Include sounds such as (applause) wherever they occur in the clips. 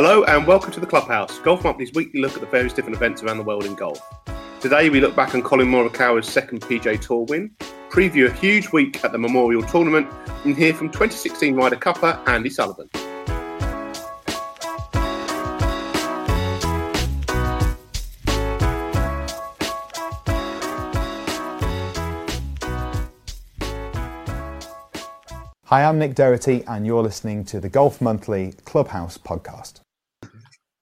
Hello and welcome to the Clubhouse, Golf Monthly's weekly look at the various different events around the world in golf. Today we look back on Collin Morikawa's second PGA Tour win, preview a huge week at the Memorial Tournament, and hear from 2016 Ryder Cupper Andy Sullivan. Hi, I'm Nick Doherty, and you're listening to the Golf Monthly Clubhouse podcast.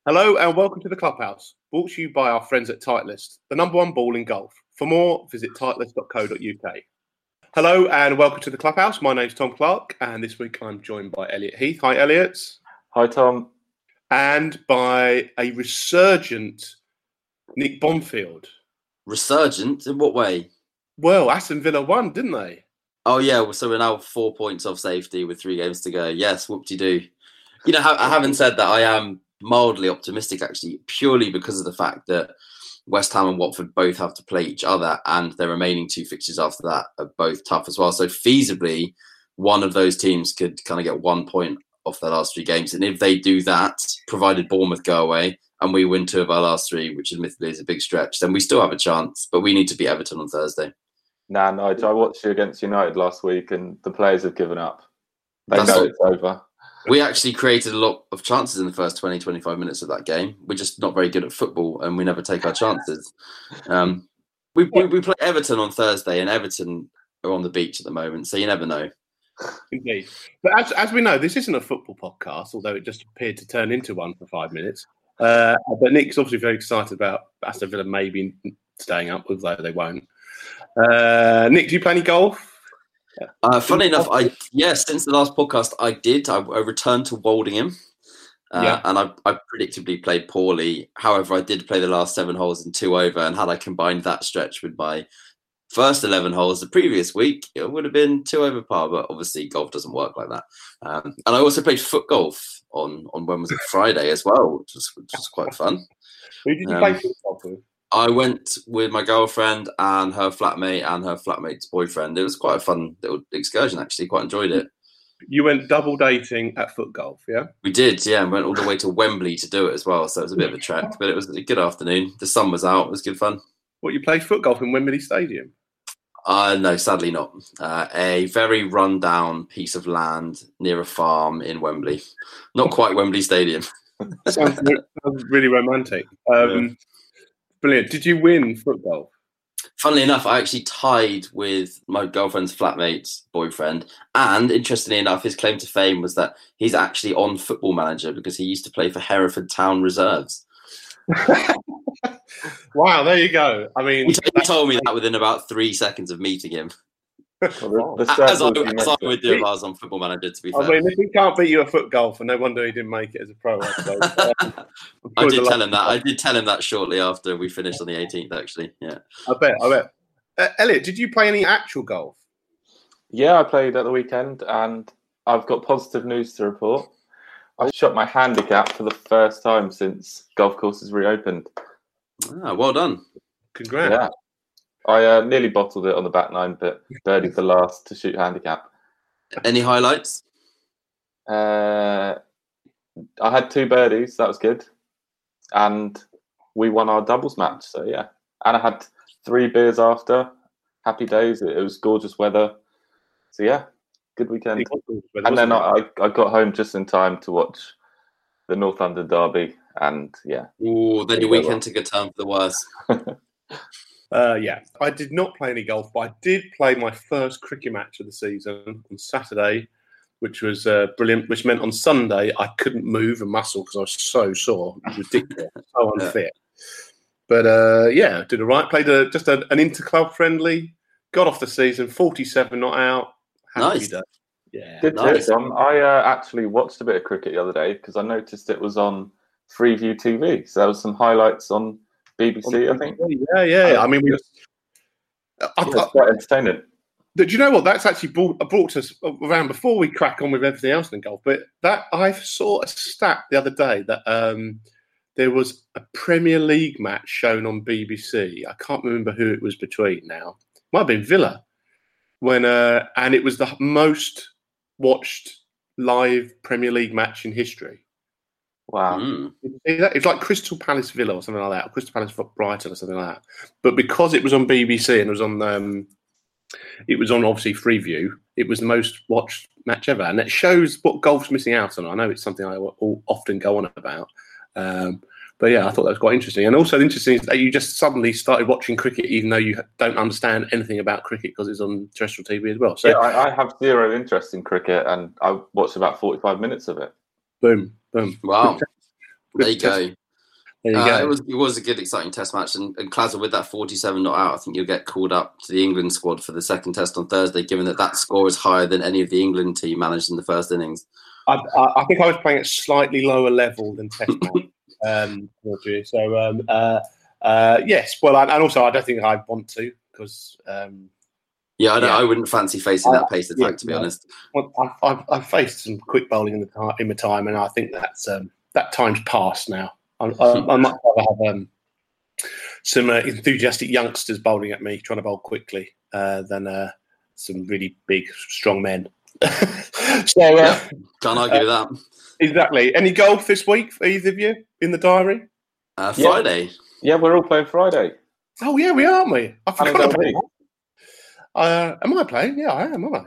Hello and welcome to the Clubhouse, brought to you by our friends at Titleist, the number one ball in golf. For more, visit titleist.co.uk. Hello and welcome to the Clubhouse. My name's Tom Clark, and this week I'm joined by Elliot Heath. Hi, Elliot. Hi, Tom. And by a resurgent Nick Bonfield. Resurgent? In what way? Well, Aston Villa won, didn't they? Oh yeah, so we're now four points off safety with three games to go. Yes, whoop de do. You know, I haven't said that I am mildly optimistic actually, purely because of the fact that West Ham and Watford both have to play each other, and their remaining two fixtures after that are both tough as well. So feasibly, one of those teams could kind of get one point off their last three games, and if they do that, provided Bournemouth go away and we win two of our last three, which admittedly is a big stretch, then we still have a chance. But we need to beat Everton on Thursday. Nah, Nige, I watched you against United last week, and the players have given up. They That's know it's over. We actually created a lot of chances in the first 20, 25 minutes of that game. We're just not very good at football, and we never take our (laughs) chances. Um, we, we, we play Everton on Thursday, and Everton are on the beach at the moment, so you never know. Indeed. But as, as we know, this isn't a football podcast, although it just appeared to turn into one for five minutes. Uh, but Nick's obviously very excited about Aston Villa maybe staying up, although they won't. Uh, Nick, do you play any golf? Uh, funny enough, I yeah, since the last podcast, I did. I, I returned to Woldingham, uh, yeah. and I, I predictably played poorly. However, I did play the last seven holes in two over, and had I combined that stretch with my first 11 holes the previous week, it would have been two over par, but obviously golf doesn't work like that. Um, and I also played foot golf on, on when was it, Friday as well, which was, which was quite fun. Who did you um, play foot golf with? I went with my girlfriend and her flatmate and her flatmate's boyfriend. It was quite a fun little excursion, actually. Quite enjoyed it. You went double dating at foot golf, yeah? We did, yeah, and went all the way to Wembley to do it as well. So it was a bit of a trek, but it was a good afternoon. The sun was out; it was good fun. What you played foot golf in Wembley Stadium? Uh, no, sadly not. Uh, a very run-down piece of land near a farm in Wembley. Not quite Wembley Stadium. sounds, sounds really romantic. (laughs) Um, yeah. Brilliant. Did you win football? Funnily enough, I actually tied with my girlfriend's flatmate's boyfriend. And interestingly enough, his claim to fame was that he's actually on Football Manager because he used to play for Hereford Town Reserves. (laughs) wow, there you go. I mean, he told me that within about three seconds of meeting him. Well, the, the as, I, as I, would do if I was on Football Manager, to be fair. I mean, if he can't beat you at foot golf, and no wonder he didn't make it as a pro. (laughs) I, um, I did tell him that. I did tell him that shortly after we finished on the 18th. Actually, yeah. I bet. I bet. Uh, Elliot, did you play any actual golf? Yeah, I played at the weekend, and I've got positive news to report. I shot my handicap for the first time since golf courses reopened. Ah, well done. Congrats. Yeah. I uh, nearly bottled it on the back nine, but birdied the last to shoot handicap. Any highlights? Uh, I had two birdies. That was good, and we won our doubles match. So yeah, and I had three beers after. Happy days. It, was gorgeous weather. So yeah, good weekend. and then I, I got home just in time to watch the North London Derby, and yeah. Ooh, then your weekend took a turn for the worse. (laughs) Uh, yeah, I did not play any golf, but I did play my first cricket match of the season on Saturday, which was uh, brilliant. Which meant on Sunday I couldn't move a muscle because I was so sore, ridiculous, (laughs) so unfit. But uh, yeah, did all right. Played a, just a, an inter-club friendly. Got off the season, forty-seven not out. Happy nice. Day. Yeah, good nice. Tip, I uh, actually watched a bit of cricket the other day because I noticed it was on Freeview TV. So there was some highlights on BBC, I think. Yeah, yeah. I mean, we. I, I, quite entertaining. Do you know what? That's actually brought, brought us around before we crack on with everything else in golf. But that I saw a stat the other day that um, there was a Premier League match shown on BBC. I can't remember who it was between now. Might have been Villa. When uh, and it was the most watched live Premier League match in history. Wow. Mm. It's like Crystal Palace Villa or something like that, or Crystal Palace Brighton or something like that. But because it was on BBC and it was on, um, it was on obviously Freeview. It was the most watched match ever, and it shows what golf's missing out on. I know it's something I will often go on about, um, but yeah, I thought that was quite interesting. And also interesting is that you just suddenly started watching cricket, even though you don't understand anything about cricket because it's on terrestrial TV as well. So yeah, I, I have zero interest in cricket, and I watched about forty-five minutes of it. boom, boom. Wow. (laughs) There you go. There you Uh, go. it was it was a good, exciting test match, and, and with that forty-seven not out, I think you'll get called up to the England squad for the second test on Thursday, given that that score is higher than any of the England team managed in the first innings. I, I, I think I was playing at slightly lower level than Test (laughs) match. um, so um, uh, uh, yes, well, and and also I don't think I want to because um, Yeah, I, don't, Yeah. I wouldn't fancy facing I- that pace yeah, attack, to be no. honest. well, I've, I've, I've faced some quick bowling in the ti- in my time, and I think that's um, that time's past now. I, I, I might rather have um, some uh, enthusiastic youngsters bowling at me, trying to bowl quickly, uh, than uh, some really big, strong men. (laughs) so uh, Yeah. Can't argue with that. exactly. Any golf this week for either of you in the diary? Uh, Yeah. Friday. Yeah, we're all playing Friday. Oh yeah, we are, aren't we? I forgot about that. Uh, am I playing? Yeah, I am. Am I?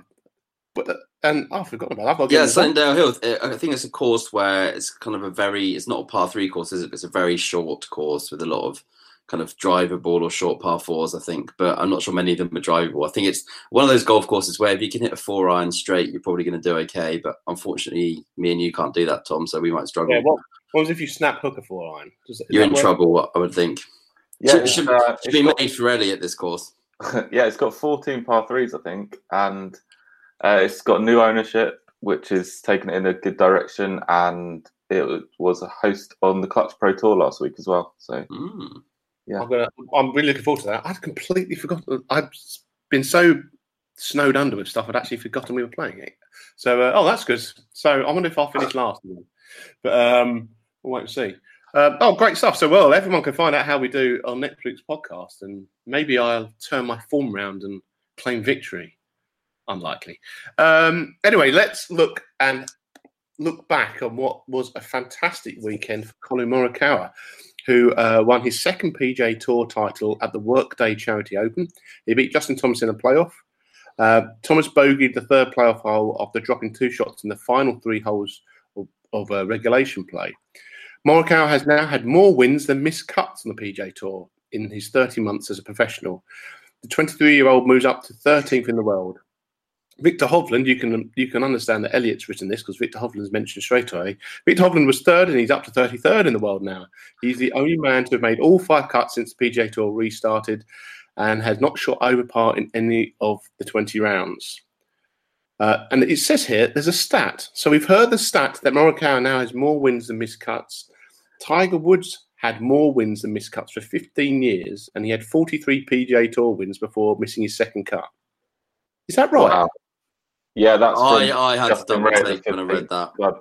But uh, and I forgot about that. I've Yeah, get Sunningdale Hill. I think it's a course where it's kind of a very. It's not a par three course, is it? It's a very short course with a lot of kind of drivable or short par fours. I think, but I'm not sure many of them are drivable. I think it's one of those golf courses where if you can hit a four iron straight, you're probably going to do okay. But unfortunately, me and you can't do that, Tom. So we might struggle. Yeah, what, what was if you snap hook a four iron? Does, you're in work? trouble. I would think. Yeah, should, should, uh, should be got- made for Elliot this course. (laughs) yeah, it's got 14 par threes, I think, and uh, it's got new ownership, which is taking it in a good direction. And it was a host on the Clutch Pro Tour last week as well. So Mm. Yeah. I'm, gonna, I'm really looking forward to that. I'd completely forgotten. I'd been so snowed under with stuff. I'd actually forgotten we were playing it. So, uh, oh, that's good. So, I wonder if I'll finish last. Then. But um, we'll wait and see. Um, oh, great stuff. So, well, everyone can find out how we do on Netflix podcast, and maybe I'll turn my form round and claim victory. Unlikely. Um, anyway, let's look and look back on what was a fantastic weekend for Collin Morikawa who uh, won his second PGA Tour title at the Workday Charity Open. He beat Justin Thomas in a playoff. Uh, Thomas bogeyed the third playoff hole after dropping two shots in the final three holes of, of uh, regulation play. Morikawa has now had more wins than missed cuts on the PGA Tour in his 30 months as a professional. The 23-year-old moves up to 13th in the world. Viktor Hovland, you can you can understand that Elliot's written this because Viktor Hovland's mentioned straight away. Viktor Hovland was third and he's up to 33rd in the world now. He's the only man to have made all five cuts since the PGA Tour restarted and has not shot over par in any of the 20 rounds. Uh, and it says here there's a stat. So we've heard the stat that Morikawa now has more wins than missed cuts. Tiger Woods had more wins than missed cuts for 15 years, and he had 43 PGA Tour wins before missing his second cut. Is that right? Wow. Yeah, that's I, I had to Justin double take when I read that. club.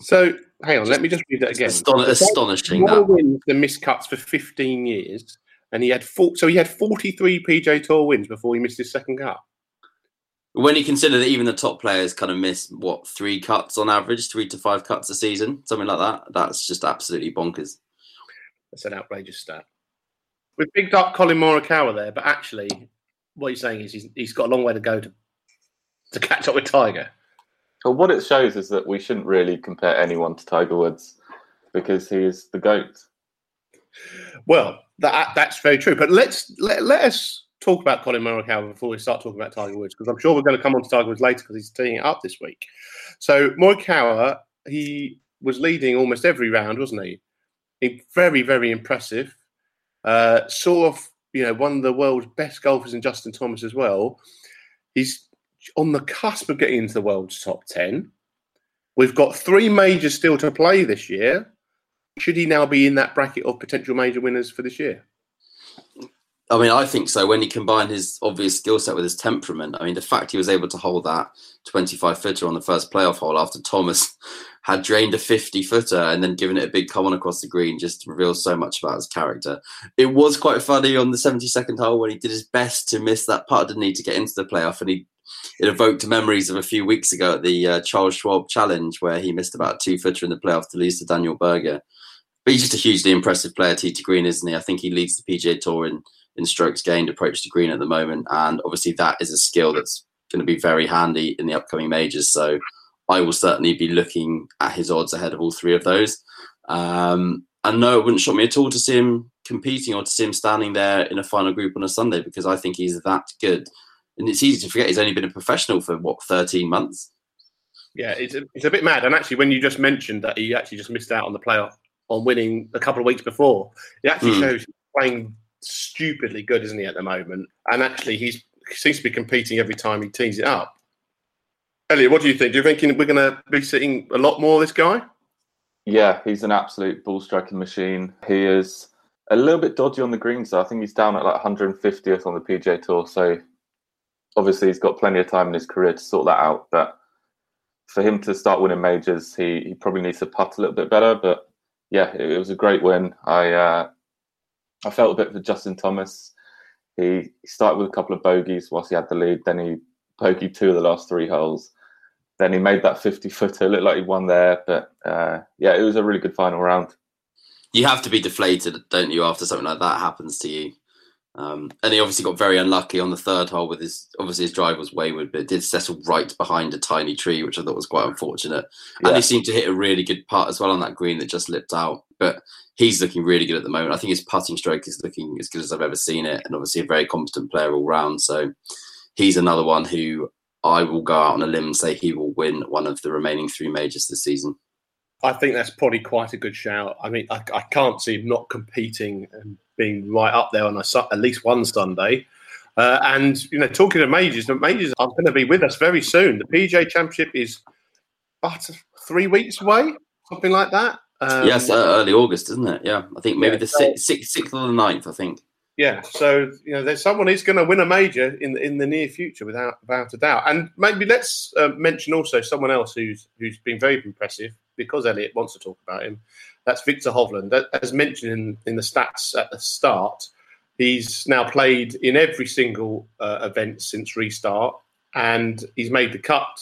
So hang on, let me just read that again. aston- astonishing more that. wins than missed cuts for 15 years, and he had four, so he had 43 PGA Tour wins before he missed his second cut. When you consider that even the top players kind of miss what three cuts on average, three to five cuts a season, something like that, that's just absolutely bonkers. That's an outrageous stat. We've picked up Collin Morikawa there, but actually, what he's saying is he's, he's got a long way to go to to catch up with Tiger. But what it shows is that we shouldn't really compare anyone to Tiger Woods because he is the goat. Well, that that's very true. But let's let, let us talk about Collin Morikawa before we start talking about Tiger Woods, because I'm sure we're going to come on to Tiger Woods later because he's teeing it up this week. So Morikawa, he was leading almost every round, wasn't he? he very, very impressive. Uh, sort of, you know, one of the world's best golfers in Justin Thomas as well. He's on the cusp of getting into the world's top ten. We've got three majors still to play this year. Should he now be in that bracket of potential major winners for this year? I mean, I think so. When he combined his obvious skill set with his temperament, I mean, the fact he was able to hold that 25 footer on the first playoff hole after Thomas (laughs) had drained a 50 footer and then given it a big come on across the green just reveals so much about his character. It was quite funny on the 72nd hole when he did his best to miss that putt, didn't he, to get into the playoff, and he it evoked memories of a few weeks ago at the uh, Charles Schwab Challenge, where he missed about two footer in the playoff to lose to Daniel Berger. But he's just a hugely impressive player, tee to green, isn't he? I think he leads the PGA Tour in, in strokes gained approach to green at the moment. And obviously, that is a skill that's going to be very handy in the upcoming majors. So I will certainly be looking at his odds ahead of all three of those. Um, and no, it wouldn't shock me at all to see him competing or to see him standing there in a final group on a Sunday because I think he's that good. And it's easy to forget he's only been a professional for what, 13 months? Yeah, it's a, it's a bit mad. And actually, when you just mentioned that he actually just missed out on the playoff on winning a couple of weeks before, it actually mm. shows he's playing stupidly good, isn't he, at the moment? And actually, he's, he seems to be competing every time he tees it up. Elliot, what do you think? Do you think we're going to be seeing a lot more of this guy? Yeah, he's an absolute ball striking machine. He is a little bit dodgy on the greens, so I think he's down at like 150th on the PGA Tour. So obviously he's got plenty of time in his career to sort that out. But for him to start winning majors, he, he probably needs to putt a little bit better. But yeah, it, it was a great win. I uh, I felt a bit for Justin Thomas. He, started with a couple of bogeys whilst he had the lead. Then he bogeyed two of the last three holes then he made that 50 footer. Looked like he won there, but uh, yeah, it was a really good final round. You have to be deflated, don't you, after something like that happens to you? Um, and he obviously got very unlucky on the third hole with his obviously his drive was wayward, but it did settle right behind a tiny tree, which I thought was quite unfortunate. Yeah. And he seemed to hit a really good putt as well on that green that just lipped out. But he's looking really good at the moment. I think his putting stroke is looking as good as I've ever seen it, and obviously a very competent player all round. So he's another one who I will go out on a limb and say he will win one of the remaining three majors this season. I think that's probably quite a good shout. I mean, I, I can't see him not competing and being right up there on a, at least one Sunday. Uh, and you know, talking of majors, the majors are going to be with us very soon. The PGA Championship is but three weeks away, something like that. Um, yes, uh, early August, isn't it? Yeah, I think maybe yeah, the sixth, sixth, sixth or the ninth. I think. Yeah, so you know, there's someone who's going to win a major in in the near future, without without a doubt. And maybe let's uh, mention also someone else who's who's been very impressive because Elliot wants to talk about him. That's Viktor Hovland. As mentioned in, in the stats at the start, he's now played in every single uh, event since restart, and he's made the cut.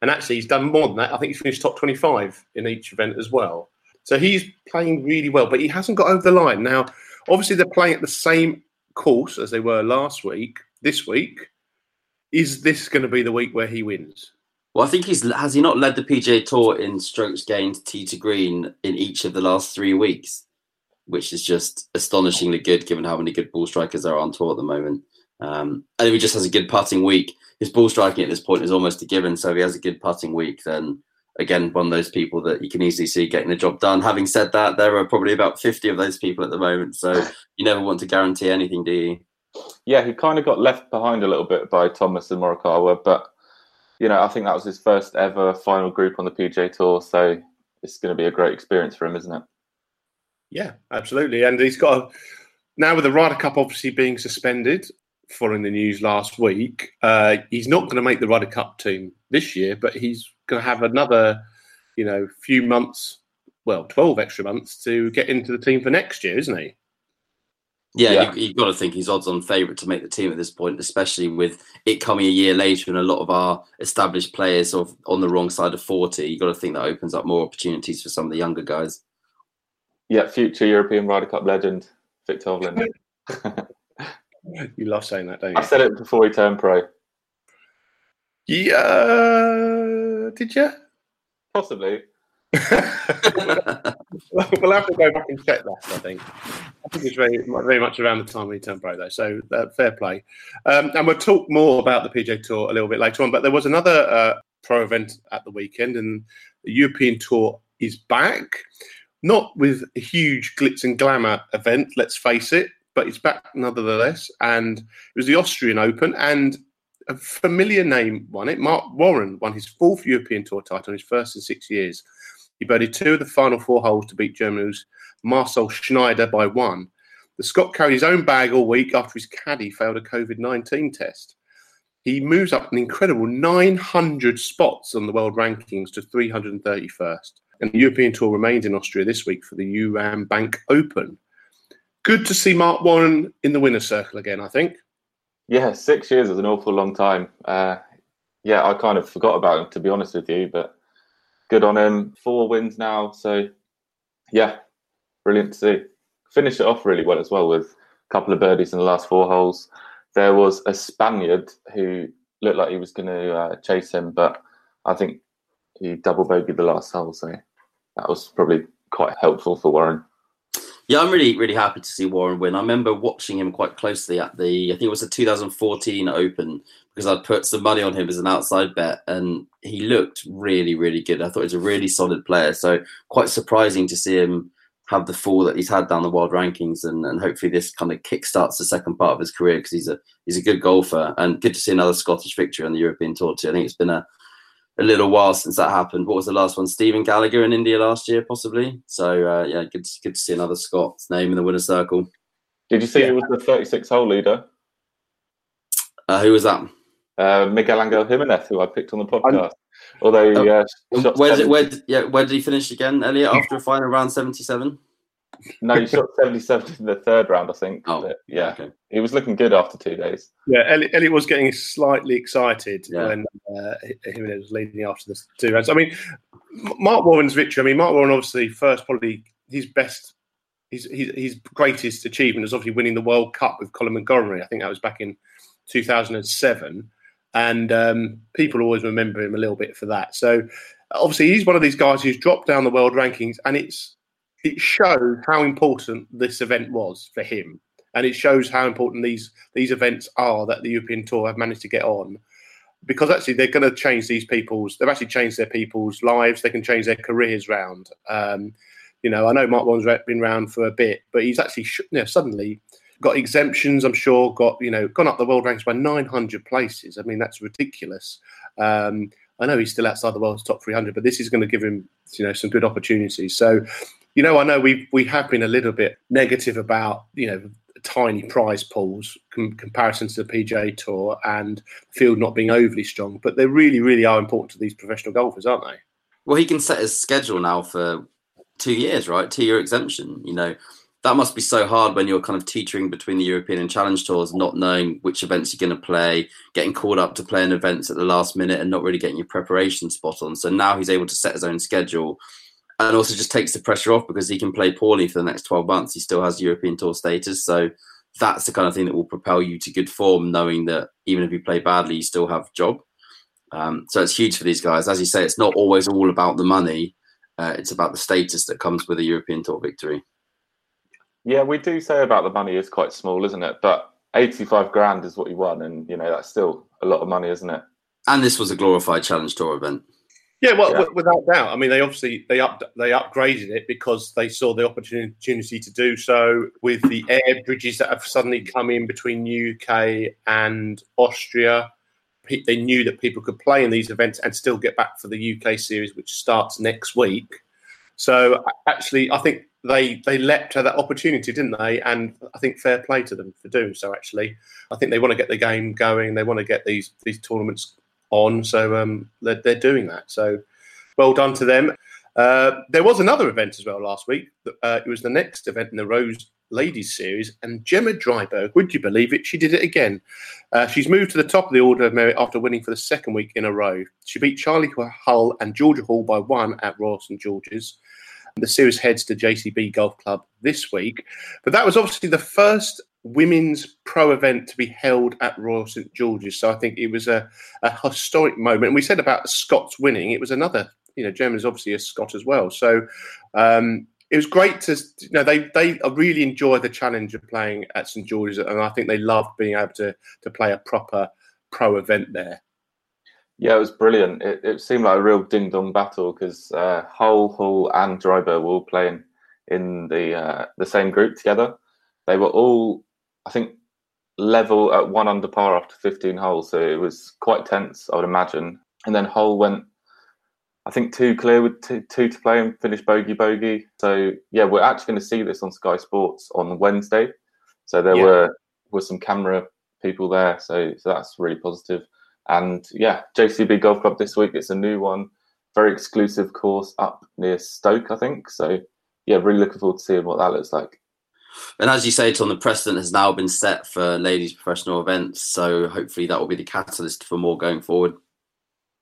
And actually, he's done more than that. I think he's finished top 25 in each event as well. So he's playing really well, but he hasn't got over the line now Obviously, they're playing at the same course as they were last week. This week, is this going to be the week where he wins? Well, I think he's has he not led the PGA Tour in strokes gained tee to green in each of the last three weeks, which is just astonishingly good given how many good ball strikers there are on tour at the moment. Um, and if he just has a good putting week, his ball striking at this point is almost a given. So if he has a good putting week, then again, one of those people that you can easily see getting the job done. Having said that, there are probably about 50 of those people at the moment. So you never want to guarantee anything, do you? Yeah, he kind of got left behind a little bit by Thomas and Morikawa, but you know, I think that was his first ever final group on the PGA Tour, so it's going to be a great experience for him, isn't it? Yeah, absolutely. And he's got a, now with the Ryder Cup obviously being suspended following the news last week, uh, he's not going to make the Ryder Cup team this year, but he's going to have another, you know, few months, well, 12 extra months to get into the team for next year, isn't he? Yeah, yeah. You, have got to think he's odds on favourite to make the team at this point, especially with it coming a year later and a lot of our established players sort of on the wrong side of 40. You've got to think that opens up more opportunities for some of the younger guys. Yeah, future European Ryder Cup legend, Viktor Hovland. (laughs) (laughs) you love saying that, don't you? I said it before he turned pro. Yeah, did you? Possibly. (laughs) we'll have to go back and check that. I think. I think it's very, very much around the time we turned pro, though. So uh, fair play. Um, and we'll talk more about the PGA Tour a little bit later on. But there was another uh, pro event at the weekend, and the European Tour is back. Not with a huge glitz and glamour event, let's face it, but it's back nonetheless. And it was the Austrian Open, and a familiar name won it. Marc Warren won his fourth European Tour title in his first in six years. He birdied two of the final four holes to beat Germany's Marcel Schneider by one. The Scot carried his own bag all week after his caddy failed a COVID 19 test. He moves up an incredible 900 spots on the world rankings to 331st. And the European Tour remains in Austria this week for the Euram Bank Open. Good to see Marc Warren in the winner's circle again, I think. Yeah, six years is an awful long time. Uh, yeah, I kind of forgot about him to be honest with you, but good on him. Four wins now, so yeah, brilliant to see. Finish it off really well as well with a couple of birdies in the last four holes. There was a Spaniard who looked like he was going to uh, chase him, but I think he double bogeyed the last hole, so that was probably quite helpful for Warren. Yeah, I'm really, really happy to see Warren win. I remember watching him quite closely at the, I think it was the 2014 Open, because I'd put some money on him as an outside bet, and he looked really, really good. I thought he was a really solid player. So quite surprising to see him have the fall that he's had down the world rankings, and, and hopefully this kind of kickstarts the second part of his career because he's a he's a good golfer, and good to see another Scottish victory on the European Tour too. I think it's been a a little while since that happened. What was the last one? Stephen Gallacher in India last year, possibly. So uh, yeah, good good to see another Scot's name in the winner's circle. Did you see yeah. he was the 36 hole leader? Uh, who was that? Uh, Miguel Angel Jimenez, who I picked on the podcast. I'm, Although, oh, uh, where did, where, yeah, where did he finish again, Elliot? After a final round 77? No, he shot 77 in the third round, I think. Oh, but, yeah. Okay. He was looking good after two days. Yeah, Elliot, Elliot was getting slightly excited yeah. when uh, Jimenez was leading after the two rounds. I mean, Marc Warren's victory, I mean, Marc Warren obviously first, probably his best, his, his, his greatest achievement was obviously winning the World Cup with Colin Montgomerie. I think that was back in 2007. And um, people always remember him a little bit for that. So obviously, he's one of these guys who's dropped down the world rankings, and it's it shows how important this event was for him, and it shows how important these these events are that the European Tour have managed to get on. Because actually, they're going to change these people's. They've actually changed their people's lives. They can change their careers round. Um, you know, I know Marc Warren's been around for a bit, but he's actually you know, suddenly got exemptions. I'm sure got you know gone up the world ranks by 900 places. I mean, that's ridiculous. Um, I know he's still outside the world's top 300, but this is going to give him, you know, some good opportunities. So you know, I know we we have been a little bit negative about you know tiny prize pools com- comparison to the PGA Tour and field not being overly strong, but they really really are important to these professional golfers, aren't they? Well, he can set his schedule now for two years, right? Two year exemption. You know, that must be so hard when you're kind of teetering between the European and Challenge tours, not knowing which events you're going to play, getting called up to play in events at the last minute, and not really getting your preparation spot on. So now he's able to set his own schedule and also just takes the pressure off because he can play poorly for the next 12 months. He still has European Tour status. So that's the kind of thing that will propel you to good form, knowing that even if you play badly, you still have a job. Um, so it's huge for these guys. As you say, it's not always all about the money. Uh, it's about the status that comes with a European Tour victory. Yeah, we do say about the money is quite small, isn't it? But 85 grand is what he won. And, you know, that's still a lot of money, isn't it? And this was a glorified Challenge Tour event. Yeah, well, yeah. without doubt. I mean, they obviously they up they upgraded it because they saw the opportunity to do so with the air bridges that have suddenly come in between UK and Austria. They knew that people could play in these events and still get back for the UK series, which starts next week. So actually, I think they they leapt at that opportunity, didn't they? And I think fair play to them for doing so. Actually, I think they want to get the game going. They want to get these these tournaments on. So um, they're, they're doing that. So well done to them. Uh, there was another event as well last week. Uh, it was the next event in the Rose Ladies Series, and Gemma Dryburgh, would you believe it? She did it again. Uh, she's moved to the top of the order of merit after winning for the second week in a row. She beat Charley Hull and Georgia Hall by one at Royal St George's. The series heads to JCB Golf Club this week. But that was obviously the first women's pro event to be held at Royal St George's. So I think it was a, a historic moment. And we said about Scots winning, it was another, you know, Gemma's obviously a Scot as well. So um, it was great to, you know, they, they really enjoy the challenge of playing at St George's. And I think they loved being able to, to play a proper pro event there. Yeah, it was brilliant. It, it seemed like a real ding dong battle because uh, Hull, Hull, and Dryburgh were all playing in the uh, the same group together. They were all I think level at one under par after 15 holes, so it was quite tense, I would imagine. And then Hull went, I think, two clear with two, two to play and finished bogey bogey. So yeah, we're actually going to see this on Sky Sports on Wednesday. So there yeah. were were some camera people there, so so that's really positive. And yeah, JCB Golf Club this week. It's a new one, very exclusive course up near Stoke, I think. So yeah, really looking forward to seeing what that looks like. And as you say, Tom, the precedent has now been set for ladies' professional events. So hopefully that will be the catalyst for more going forward.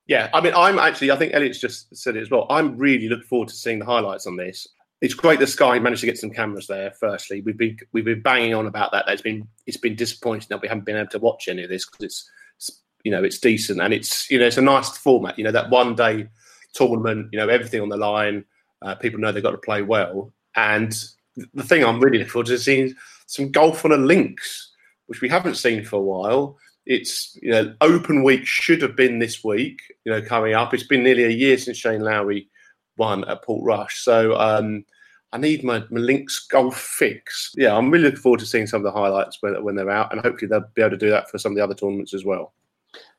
Yeah, I mean, I'm actually, I think Elliot's just said it as well. I'm really looking forward to seeing the highlights on this. It's great that Sky managed to get some cameras there. Firstly, we've been we've been banging on about that. It's been it's been disappointing that we haven't been able to watch any of this because it's, it's you know it's decent and it's you know it's a nice format. You know that one day tournament. You know everything on the line. Uh, people know they've got to play well. And the thing I'm really looking forward to seeing some golf on a links, which we haven't seen for a while. It's you know open week should have been this week you know coming up. It's been nearly a year since shane lowry won at portrush so um i need my, my links golf fix. Yeah i'm really looking forward to seeing some of the highlights when, when they're out and hopefully they'll be able to do that for some of the other tournaments as well.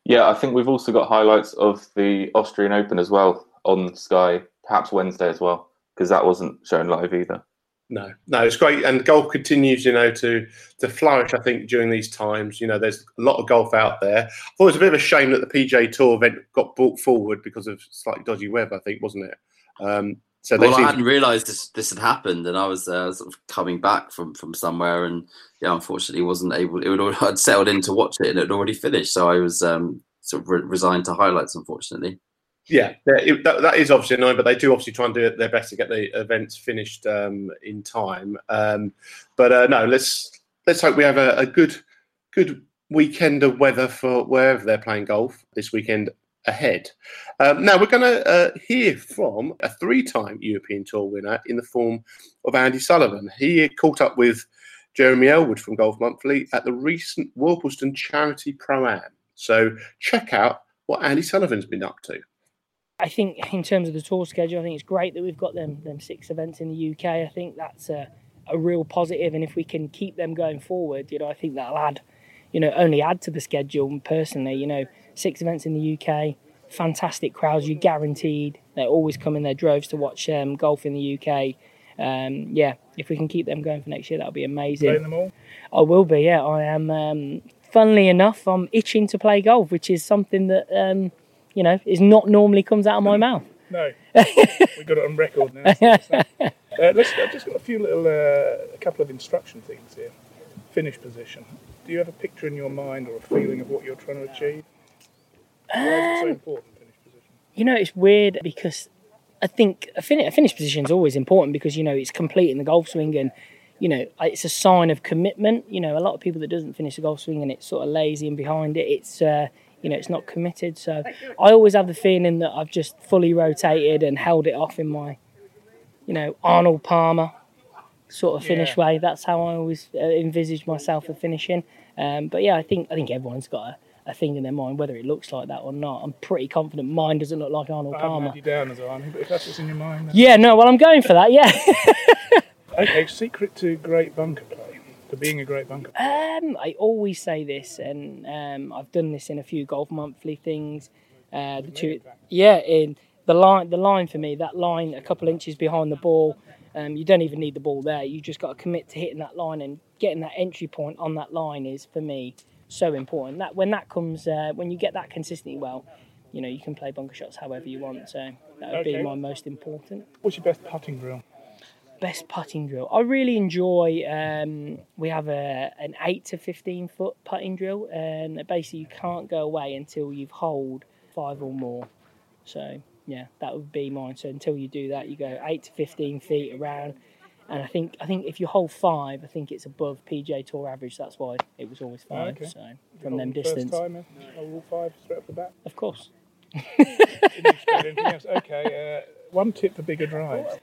Yeah i think we've also got highlights of the austrian open as well on sky perhaps wednesday as well because that wasn't shown live either no, no, it's great, and golf continues, you know, to to flourish. I think during these times, you know, there's a lot of golf out there. I thought it was a bit of a shame that the PGA Tour event got brought forward because of slightly dodgy weather. I think, wasn't it? Um, so well, I hadn't realised this this had happened, and I was uh, sort of coming back from from somewhere, and yeah, unfortunately, wasn't able. It would (laughs) I'd settled in to watch it, and it had already finished, so I was um, sort of re- resigned to highlights, unfortunately. Yeah, it, that, that is obviously annoying, but they do obviously try and do their best to get the events finished um, in time. Um, but uh, no, let's let's hope we have a, a, good good weekend of weather for wherever they're playing golf this weekend ahead. Um, now we're going to uh, hear from a three-time European Tour winner in the form of Andy Sullivan. He caught up with Jeremy Ellwood from Golf Monthly at the recent Worplesdon Charity Pro Am. So check out what Andy Sullivan's been up to. I think in terms of the tour schedule, I think it's great that we've got them them six events in the UK. I think that's a, a real positive, and if we can keep them going forward, you know, I think that'll add, you know, only add to the schedule. Personally, you know, six events in the UK, fantastic crowds. You're guaranteed. They always come in their droves to watch um, golf in the UK. Um, yeah, if we can keep them going for next year, that'll be amazing. Playing them all? I will be. Yeah, I am. Um, funnily enough, I'm itching to play golf, which is something that um, you know, is not normally comes out of my mouth. No, (laughs) we got it on record now. uh, let's. I've just got a few little, uh, a couple of instruction things here. Finish position. Do you have a picture in your mind or a feeling of what you're trying to achieve? Why is it so um, important? Finish position. You know, it's weird because I think a, fin- a finish position is always important because you know it's completing the golf swing and you know it's a sign of commitment. You know, a lot of people that doesn't finish the golf swing and it's sort of lazy and behind it. It's uh, you know, it's not committed. So I always have the feeling that I've just fully rotated and held it off in my, you know, Arnold Palmer sort of finish yeah. way. That's how I always uh, envisage myself of finishing. Um, but yeah, I think I think everyone's got a, a, thing in their mind, whether it looks like that or not. I'm pretty confident mine doesn't look like Arnold Palmer. you down as Arnold, but if that's what's in your mind. Then... Yeah, no, well, I'm going for that. Yeah. (laughs) okay, secret to great bunker play for being a great bunker? Um, I always say this, and um, I've done this in a few golf monthly things. Uh, the two, yeah, in the line, the line for me, that line a couple inches behind the ball. Um, you don't even need the ball there. You just got to commit to hitting that line and getting that entry point on that line is for me so important. That when that comes, uh, when you get that consistently well, you know you can play bunker shots however you want. So that would okay. be my most important. What's your best putting drill? Best putting drill. I really enjoy. Um, we have a an eight to fifteen foot putting drill, and basically you can't go away until you've holed five or more. So yeah, that would be mine. So until you do that, you go eight to fifteen feet around. And I think I think if you hold five, I think it's above PGA Tour average. That's why it was always five. Oh, okay. So from them distance. First time, all five straight off the bat. Of course. (laughs) okay, uh, one tip for bigger drives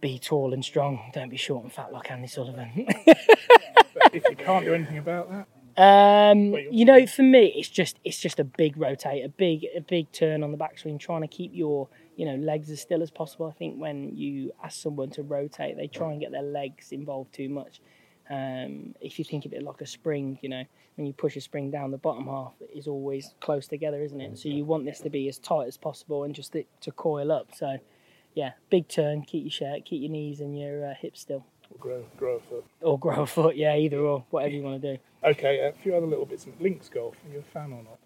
be tall and strong. Don't be short and fat like Andy Sullivan. (laughs) if you can't do anything about that. Um, you know, for me, it's just it's just a big rotate, a big a big turn on the backswing, trying to keep your you know legs as still as possible. I think when you ask someone to rotate, they try and get their legs involved too much. Um, if you think of it like a spring, you know, when you push a spring down, the bottom half is always close together, isn't it? So you want this to be as tight as possible and just to coil up. So yeah, big turn. Keep your shirt, keep your knees and your uh, hips still. Or grow, grow a foot. Or grow a foot. Yeah, either or, whatever you want to do. Okay, a few other little bits. Links golf. Are you a fan or not?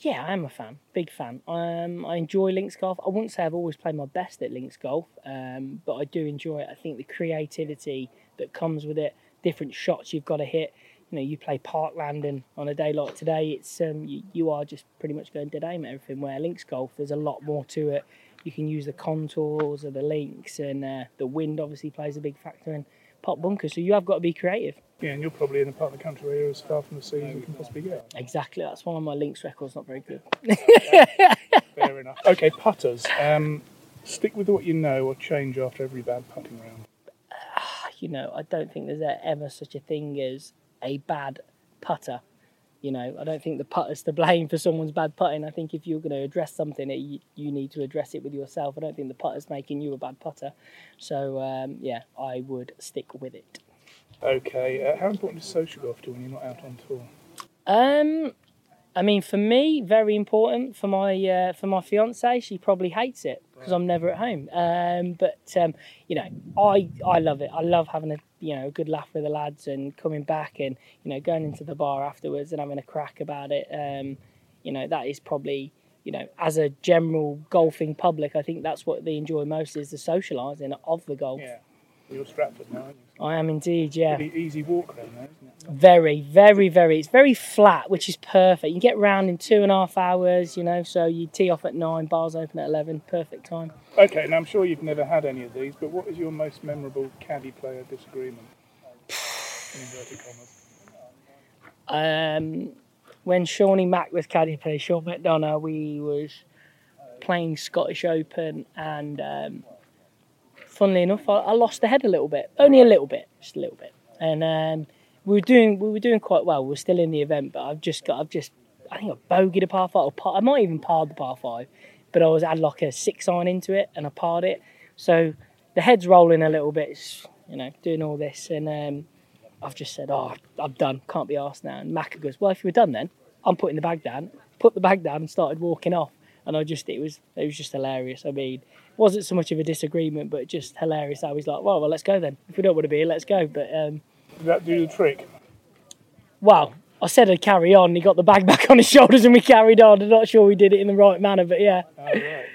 Yeah, I am a fan, big fan. Um, I enjoy links golf. I wouldn't say I've always played my best at links golf, um, but I do enjoy it. I think the creativity that comes with it, different shots you've got to hit. you know, you play Parkland, and on a day like today, it's um, you, you are just pretty much going dead aim at everything. Where links golf, there's a lot more to it. You can use the contours of the links, and uh, the wind obviously plays a big factor in pot bunkers. So you have got to be creative. Yeah, and you're probably in a part of the country where you're as far from the sea as you can possibly get. Exactly. That's why my links record's not very good. (laughs) Fair enough. Okay, putters. Um, stick with what you know or change after every bad putting round. you know, I don't think there's ever such a thing as a bad putter. You know, I don't think the putter's to blame for someone's bad putting. I think if you're going to address something, you, you need to address it with yourself. I don't think the putter's making you a bad putter. So, um, yeah, I would stick with it. Okay, uh, how important is social golf to when you're not out on tour? Um, I mean, for me, very important. For my uh, for my fiance, she probably hates it because I'm never at home. Um, but um, you know, I I love it. I love having a you know a good laugh with the lads and coming back and you know going into the bar afterwards and having a crack about it. Um, you know, that is probably you know as a general golfing public, I think that's what they enjoy most is the socialising of the golf. Yeah, you're Stratford now, aren't you? I am indeed, yeah. Pretty easy walk around there, isn't it? Very, very, very. It's very flat, which is perfect. You get round in two and a half hours, you know. So you tee off at nine, bars open at eleven, perfect time. Okay, now I'm sure you've never had any of these, but what is your most memorable caddy player disagreement? In inverted commas. Um, when Shawnee Mack was caddy play, Sean McDonough, we was playing Scottish Open, and um, funnily enough, I, I lost the head a little bit, only a little bit, just a little bit, and um, we were doing we were doing quite well. We are still in the event, but I've just got I've just I think I bogeyed a par five, or par, I might even par the par five, but I was had like a six iron into it, and I parred it, so the head's rolling a little bit, you know, doing all this, and um, I've just said, oh, I'm done, can't be asked now. And Macca goes, well, if you were done then, I'm putting the bag down. Put the bag down and started walking off. And I just, it was, it was just hilarious. I mean, it wasn't so much of a disagreement, but just hilarious. I was like, well, well, let's go then. If we don't want to be here, let's go. But um, Did that do the trick? wow, I said I'd carry on. He got the bag (laughs) back on his shoulders and we carried on. I'm not sure we did it in the right manner, but yeah. Oh, right.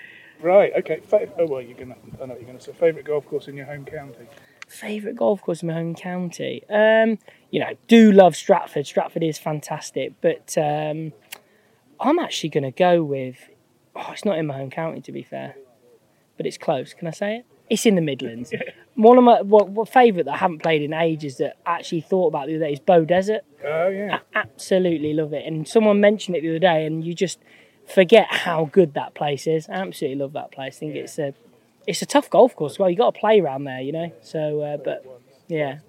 Right, okay. Oh, well, you're gonna, I know what you're going to say. Favourite golf course in your home county? Favourite golf course in my home county? Um, you know, do love Stratford. Stratford is fantastic, but um, I'm actually going to go with. Oh, it's not in my home county to be fair, but it's close. Can I say it? It's in the Midlands. One of my what, what favourite that I haven't played in ages that I actually thought about the other day is Beau Desert. Oh, yeah. Absolutely love it. And someone mentioned it the other day, and you just forget how good that place is. I absolutely love that place. I think it's a it's a tough golf course. Well, you got to play around there, you know. So, uh, but yeah,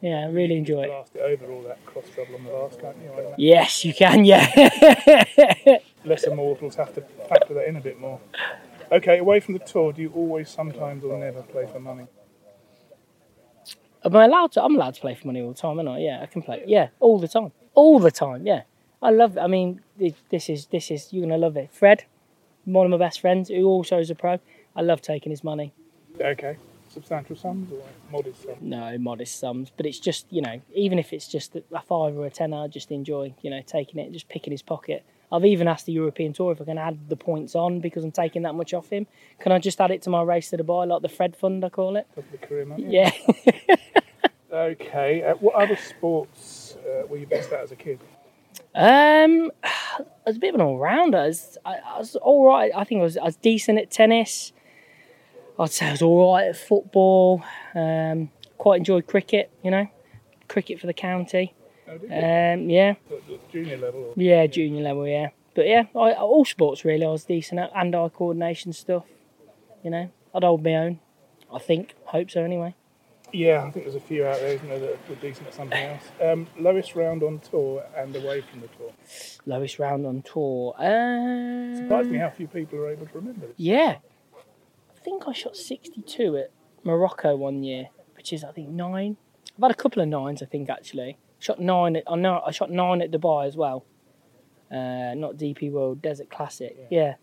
yeah, I really enjoy it. Blast it over all that cross trouble on the last, can't you? Yes, you can. Yeah. (laughs) Lesser mortals have to factor that in a bit more. Okay, away from the tour, do you always, sometimes, or never play for money? Am I allowed to? I'm allowed to play for money all the time, am I? Yeah, I can play. Yeah, all the time, all the time. Yeah, I love. It. I mean, this is this is you're gonna love it. Fred, one of my best friends, who also is a pro. I love taking his money. Okay. Substantial sums or modest sums? No, modest sums, but it's just you know, even if it's just a five or a ten, I just enjoy you know taking it, just picking his pocket. I've even asked the European Tour if I can add the points on because I'm taking that much off him. Can I just add it to my race to the Dubai, like the Fred Fund, I call it? Career? Yeah. (laughs) Okay. Uh, what other sports uh, were you best at as a kid? Um, (sighs) I was a bit of an all rounder. I was, I, I was all right. I think I was, I was decent at tennis. I'd say I was all right at football. Um, quite enjoyed cricket. You know, cricket for the county. Um, yeah, junior level? Or? yeah, junior level. Yeah, but yeah, I, all sports really. I was decent at hand-eye coordination stuff. You know, I'd hold my own. I think. Hope so. Anyway. Yeah, I think there's a few out there, isn't there, that are decent at something else. Um, lowest round on tour and away from the tour. Lowest round on tour. Um, Surprised me how few people are able to remember this. Yeah. I think I shot 62 at Morocco one year, which is, I think, nine. I've had a couple of nines, I think, actually. Shot nine at, I know, I shot nine at Dubai as well. Uh, not DP World, Desert Classic. Yeah.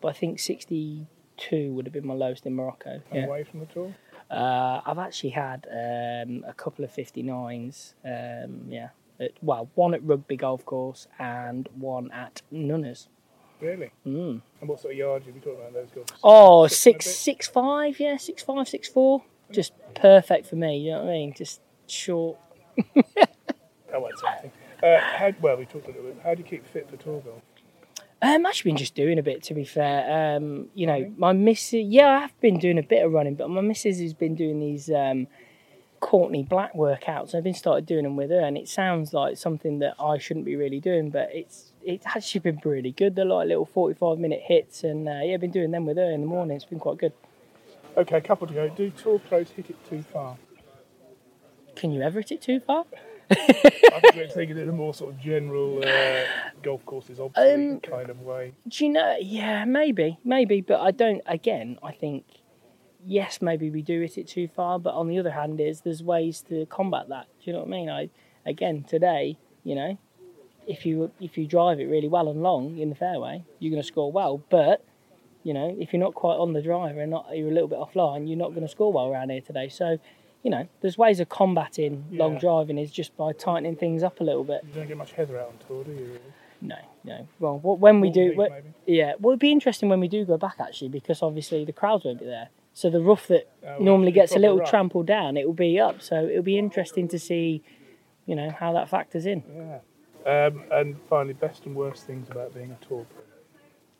But I think 62 would have been my lowest in Morocco. And Yeah. away from the tour. Uh, I've actually had um, a couple of 59s. Um, yeah. At, well, one at Rugby Golf Course and one at Nunners. Really? Mm. And what sort of yards are we talking about those golf? Oh, Six six, and a bit? six five, yeah, six five, six four. Just perfect for me. You know what I mean? Just short. (laughs) I won't say anything. Uh, how, well, we talked a little bit. How do you keep fit for tour golf? Um, I've been just doing a bit, to be fair. Um, you know, my missus, yeah, I have been doing a bit of running, but my missus has been doing these um, Courtney Black workouts. I've been started doing them with her, and it sounds like something that I shouldn't be really doing, but it's it's actually been pretty good. They're like little forty-five minute hits, and uh, yeah, I've been doing them with her in the morning. It's been quite good. Okay, a couple to go. Do tour pros hit it too far? Can you ever hit it too far? I think we're taking it in a more sort of general uh, golf courses obsolete Um, kind of way. Do you know? Yeah, maybe, maybe, but I don't. Again, I think yes, maybe we do hit it too far, but on the other hand, is there's ways to combat that. Do you know what I mean? I again today, you know, if you if you drive it really well and long in the fairway, you're going to score well. But you know, if you're not quite on the driver and not you're a little bit offline, you're not going to score well around here today. So. You know, there's ways of combating long driving is just by tightening things up a little bit. You don't get much heather out on tour, do you? Really? No, no. Well, when we do, Walton when, Heath, maybe. yeah, well, it'd be interesting when we do go back actually, because obviously the crowds won't be there. So the rough that Uh, well, normally gets a little rough. trampled down, it will be up. So it'll be interesting to see, you know, how that factors in. Yeah. Um, and finally, best and worst things about being a tour pro.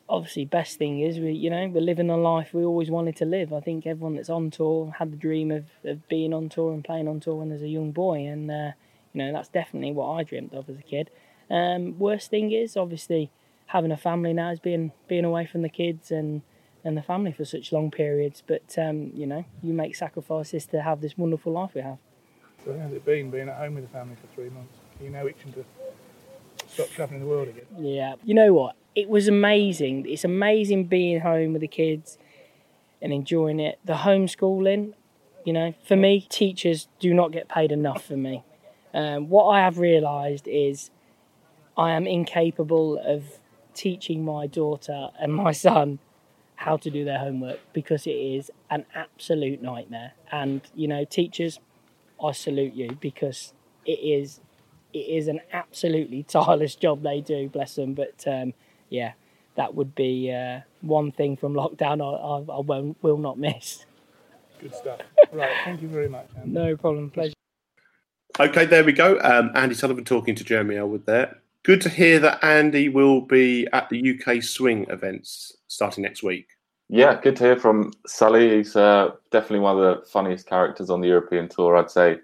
Obviously, best thing is we, you know, we're living the life we always wanted to live. I think everyone that's on tour had the dream of, of being on tour and playing on tour when there's a young boy, and uh, you know that's definitely what I dreamt of as a kid. Um, worst thing is obviously having a family now is being being away from the kids and and the family for such long periods. But um, you know, you make sacrifices to have this wonderful life we have. So how's it been being at home with the family for three months? Are you now itching to stop travelling the world again? Yeah. You know what? It was amazing. It's amazing being home with the kids and enjoying it. The homeschooling, you know, for me, teachers do not get paid enough for me. Um, what I have realised is I am incapable of teaching my daughter and my son how to do their homework because it is an absolute nightmare. And, you know, teachers, I salute you because it is it is an absolutely (laughs) tireless job they do, bless them. But um, yeah, that would be uh, one thing from lockdown I, I, I won't, will not miss. Good stuff. right, thank you very much. Andy. No problem, pleasure. Okay, there we go. Um, Andy Sullivan talking to Jeremy Ellwood there. Good to hear that Andy will be at the UK Swing events starting next week. Yeah, good to hear from Sully. He's uh, definitely one of the funniest characters on the European tour, I'd say.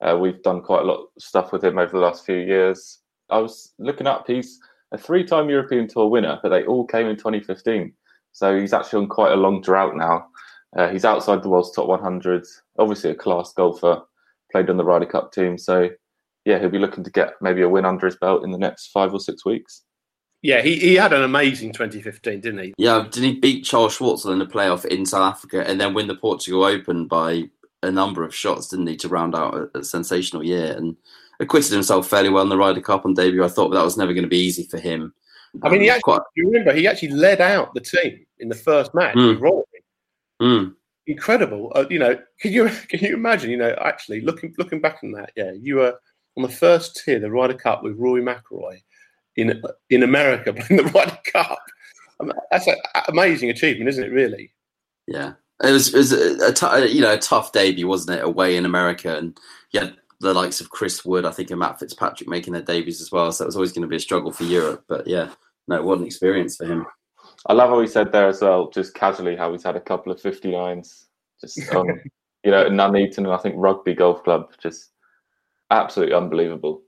Uh, we've done quite a lot of stuff with him over the last few years. I was looking up, he's a three time European tour winner, but they all came in 2015. So he's actually on quite a long drought now. Uh, he's outside the world's top 100, obviously a class golfer, played on the Ryder Cup team. So yeah, he'll be looking to get maybe a win under his belt in the next five or six weeks. Yeah, he, he had an amazing 2015, didn't he? Yeah, didn't he beat Charles Schwartzel in the playoff in South Africa and then win the Portugal Open by a number of shots, didn't he, to round out a, a sensational year and acquitted himself fairly well in the Ryder Cup on debut. I thought that was never going to be easy for him. I mean, he Um, actually, quite, you remember, he actually led out the team in the first match Mm. Rory. mm, Incredible. Uh, you know, can you (laughs) can you imagine? You know, actually looking looking back on that, yeah, you were on the first tier, the Ryder Cup with Rory McIlroy in in America (laughs) playing the Ryder Cup. I mean, that's an amazing achievement, isn't it? Really. yeah, it was, it was a, a you know a tough debut, wasn't it? Away in America, and yeah, the likes of Chris Wood, I think, and Matt Fitzpatrick making their debuts as well. So it was always going to be a struggle for Europe. But yeah, no, what an experience for him. I love how he said there as well, just casually, how he's had a couple of 59s just on, (laughs) you know, Nuneaton and I think Rugby Golf Club. Just absolutely unbelievable.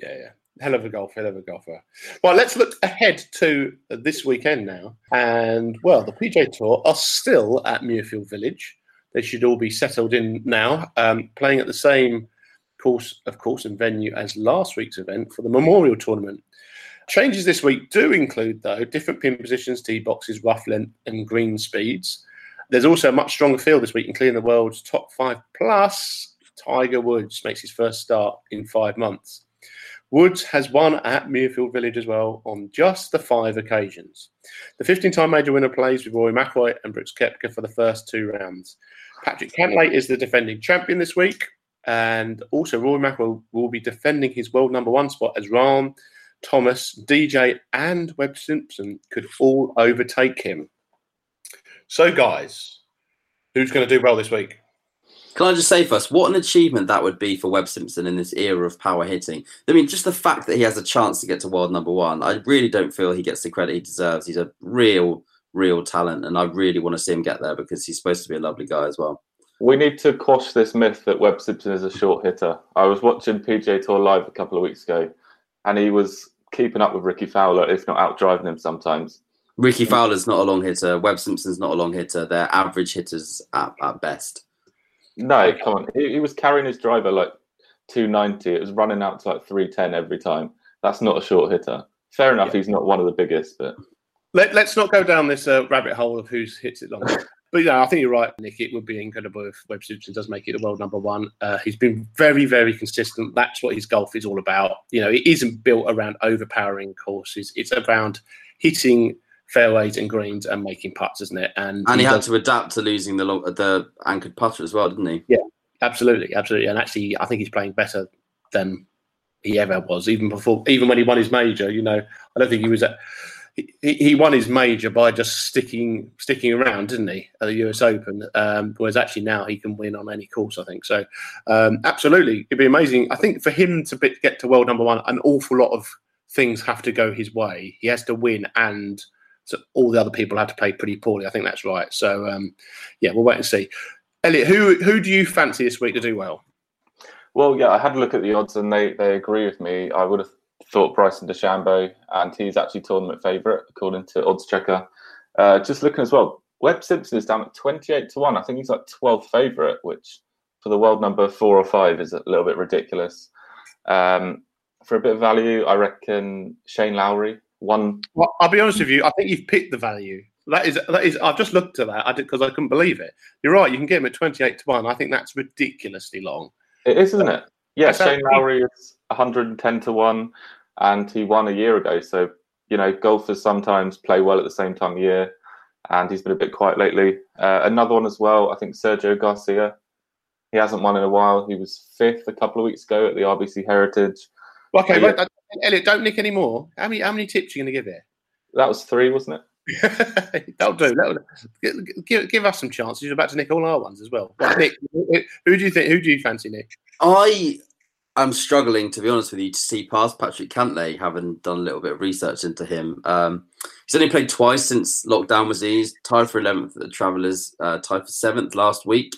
Yeah, yeah. Hell of a golfer, hell of a golfer. Well, let's look ahead to this weekend now. And, well, the PGA Tour are still at Muirfield Village. They should all be settled in now, um, playing at the same course, of course, and venue as last week's event for the Memorial Tournament. Changes this week do include, though, different pin positions, tee boxes, rough length, and green speeds. There's also a much stronger field this week, including the world's top five plus. Tiger Woods makes his first start in five months. Woods has won at Muirfield Village as well on just the five occasions. The 15-time major winner plays with Rory McIlroy and Brooks Koepka for the first two rounds. Patrick Cantlay is the defending champion this week, and also Rory McIlroy will be defending his world number one spot as Rahm, Thomas, DJ, and Webb Simpson could all overtake him. So, guys, who's going to do well this week? Can I just say first, what an achievement that would be for Webb Simpson in this era of power hitting? I mean, just the fact that he has a chance to get to world number one, I really don't feel he gets the credit he deserves. He's a real, real talent, and I really want to see him get there because he's supposed to be a lovely guy as well. We need to quash this myth that Webb Simpson is a short hitter. I was watching PGA Tour live a couple of weeks ago, and he was keeping up with Rickie Fowler, if not outdriving him sometimes. Rickie Fowler's not a long hitter. Webb Simpson's not a long hitter. They're average hitters at, at best. No, come on. He, he, was carrying his driver like 290. It was running out to like 310 every time. That's not a short hitter. Fair enough, yeah. he's not one of the biggest, but. Let, us not go down this uh, rabbit hole of who's hits it long. But yeah, I think you're right, Nick. It would be incredible if Webb Simpson does make it the world number one. Uh, he's been very, very consistent. That's what his golf is all about. You know, it isn't built around overpowering courses. It's around hitting fairways and greens and making putts, isn't it? And and he, had does... to adapt to losing the the anchored putter as well, didn't he? Yeah, absolutely, absolutely. And actually, I think he's playing better than he ever was, even before, even when he won his major. You know, I don't think he was at. He, he won his major by just sticking sticking around, didn't he, at the US Open? Um, whereas actually now he can win on any course, I think. So, um, absolutely, it'd be amazing. I think for him to get to world number one, an awful lot of things have to go his way. He has to win and so all the other people had to play pretty poorly. I think that's right. So um, yeah, we'll wait and see. Elliot, who who do you fancy this week to do well? Well, yeah, I had a look at the odds and they they agree with me. I would have thought Bryson DeChambeau, and he's actually tournament favourite according to Odds Checker. Uh, just looking as well, Webb Simpson is down at twenty eight to one. I think he's like twelfth favourite, which for the world number four or five is a little bit ridiculous. Um, for a bit of value, I reckon Shane Lowry one. Well, I'll be honest with you. I think you've picked the value. That is that is. I've just looked at that. I did because I couldn't believe it. You're right. You can get him at 28 to one. I think that's ridiculously long. It is, isn't it? Yeah, Shane Lowry is 110 to one, and he won a year ago. So you know, golfers sometimes play well at the same time of year, and he's been a bit quiet lately. Uh, another one as well. I think Sergio Garcia. He hasn't won in a while. He was fifth a couple of weeks ago at the RBC Heritage. Okay, yeah. Elliot, don't nick any more. How many how many tips are you going to give here? That was three, wasn't it? (laughs) That'll do. That'll, give, give, give us some chances. You're about to nick all our ones as well. Right, Nick, who do you think? Who do you fancy, Nick? I am struggling, to be honest with you, to see past Patrick Cantlay, having done a little bit of research into him. Um, he's only played twice since lockdown was eased. Tied for 11th at the Travellers, uh, tied for 7th last week,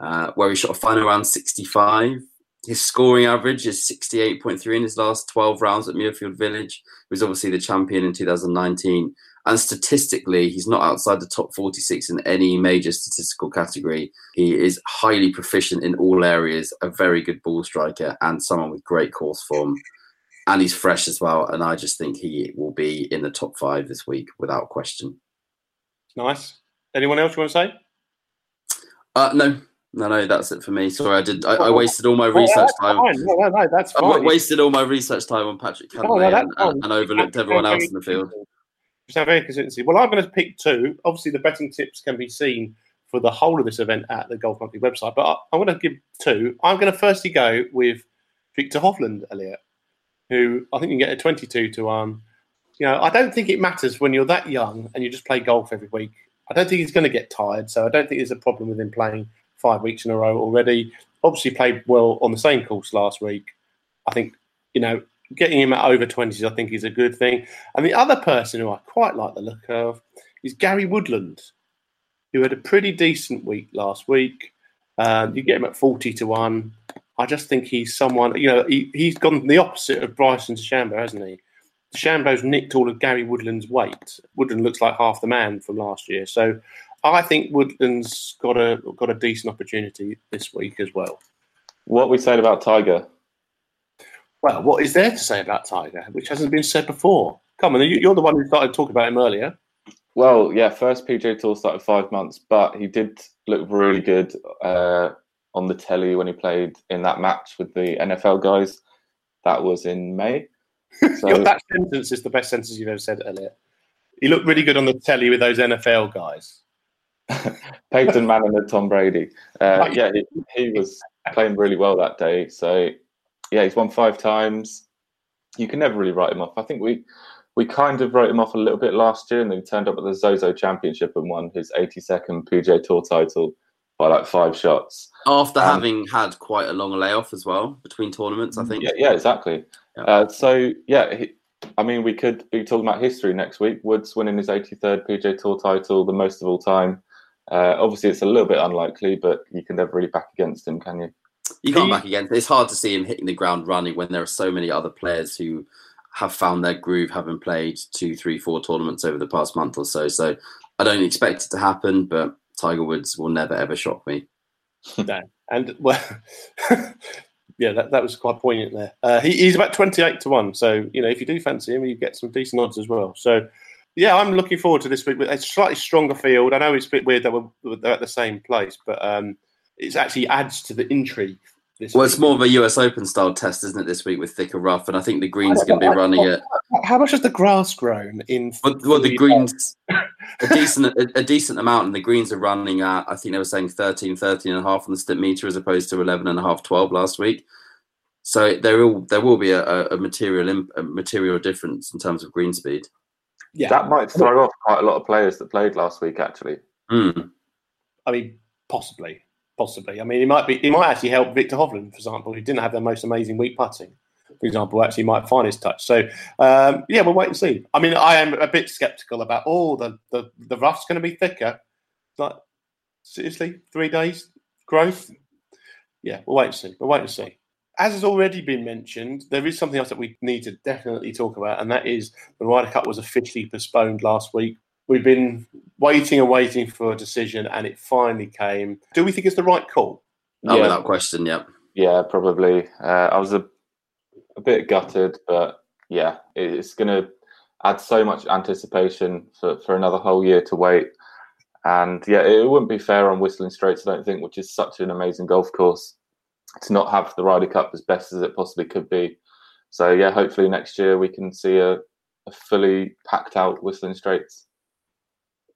uh, where he shot a final round 65. His scoring average is 68.3 in his last 12 rounds at Muirfield Village. He was obviously the champion in 2019. And statistically, he's not outside the top 46 in any major statistical category. He is highly proficient in all areas, a very good ball striker, and someone with great course form. And he's fresh as well. And I just think he will be in the top five this week without question. Nice. Anyone else you want to say? Uh, no, no, no, that's it for me. Sorry, I did. I, I wasted all my research time. No, no, no, that's fine. I wasted all my research time on Patrick Cantlay no, and, and, overlooked everyone else in the field. Just have very consistency. Well, I'm going to pick two. Obviously, the betting tips can be seen for the whole of this event at the Golf Monthly website, but I, I'm going to give two. I'm going to firstly go with Viktor Hovland, Elliot, who I think you can get a 22 to one. You know, I don't think it matters when you're that young and you just play golf every week. I don't think he's going to get tired, so I don't think there's a problem with him playing five weeks in a row already. Obviously, played well on the same course last week. I think, you know, getting him at over 20s, I think, is a good thing. And the other person who I quite like the look of is Gary Woodland, who had a pretty decent week last week. Um, you get him at 40 to 1. I just think he's someone, you know, he, he's gone the opposite of Bryson DeChambeau, hasn't he? Shambo's nicked all of Gary Woodland's weight. Woodland looks like half the man from last year. So I think Woodland's got a got a decent opportunity this week as well. What we said about Tiger? Well, what is there to say about Tiger, which hasn't been said before? Come on, you're the one who started talking about him earlier. Well, yeah, first PGA Tour started five months, but he did look really good uh, on the telly when he played in that match with the NFL guys. That was in May. (laughs) So, that sentence is the best sentence you've ever said, Elliot. He looked really good on the telly with those NFL guys. (laughs) Peyton Manning and Tom Brady. Uh, yeah, he, he, was playing really well that day. So, yeah, he's won five times. You can never really write him off. I think we we kind of wrote him off a little bit last year, and then he turned up at the Zozo Championship and won his 82nd PGA Tour title. by like five shots. After Um, having had quite a long layoff as well between tournaments, I think. Yeah, yeah, exactly. Yeah. Uh, so yeah, he, I mean, we could be talking about history next week. Woods winning his 83rd PGA Tour title, the most of all time. Uh, obviously, it's a little bit unlikely, but you can never really back against him, can you? You can't He- back against. It's hard to see him hitting the ground running when there are so many other players who have found their groove, having played two, three, four tournaments over the past month or so. So I don't expect it to happen, but Tiger Woods will never ever shock me. (laughs) No. And well, (laughs) yeah, that, that was quite poignant there. Uh, he, he's about 28 to 1. So, you know, if you do fancy him, you get some decent odds as well. So, yeah, I'm looking forward to this week. It's a slightly stronger field. I know it's a bit weird that we're, they're at the same place, but um, it actually adds to the intrigue. This Well, week. it's more of a US Open style test, isn't it, this week with thicker rough? And I think the greens are going to be running at How much has the grass grown in? well, well the greens (laughs) a decent a, a decent amount, and the greens are running at I think they were saying 13, 13 and a half on the Stimpmeter as opposed to 11 and a half, 12 last week. So there will there will be a, a- a material imp, a material difference in terms of green speed. Yeah, That might throw off quite a lot of players that played last week, actually. Mm. I mean, possibly, possibly. I mean, it might be. It might actually help Viktor Hovland, for example, who didn't have the most amazing week putting. For example, actually might find his touch. So um, yeah, we'll wait and see. I mean, I am a bit sceptical about oh the the the rough's going to be thicker. Like seriously, three days growth. Yeah, we'll wait and see. We'll wait and see. As has already been mentioned, there is something else that we need to definitely talk about, and that is the Ryder Cup was officially postponed last week. We've been waiting and waiting for a decision, and it finally came. Do we think it's the right call? No, yeah, without question, yeah. yeah, probably. Uh, I was a, a bit gutted, but yeah, it- it's going to add so much anticipation for, for another whole year to wait. And yeah, it wouldn't be fair on Whistling Straits, I don't think, which is such an amazing golf course, to not have the Ryder Cup as best as it possibly could be. So yeah, hopefully next year we can see a, a fully packed out Whistling Straits.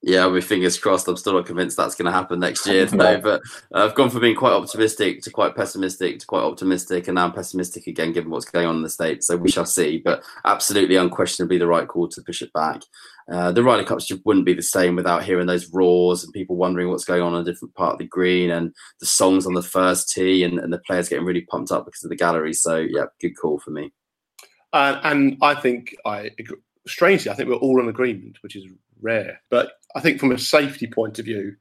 Yeah, with fingers crossed. I'm still not convinced that's going to happen next year, (laughs) though. But uh, I've gone from being quite optimistic to quite pessimistic to quite optimistic, and now I'm pessimistic again, given what's going on in the states. So we shall see. But absolutely, unquestionably, the right call to push it back. Uh, the Ryder Cups just wouldn't be the same without hearing those roars and people wondering what's going on in a different part of the green, and the songs on the first tee, and, and the players getting really pumped up because of the gallery. So yeah, good call for me. Uh, and I think I agree- strangely, I think we're all in agreement, which is rare. But I think from a safety point of view,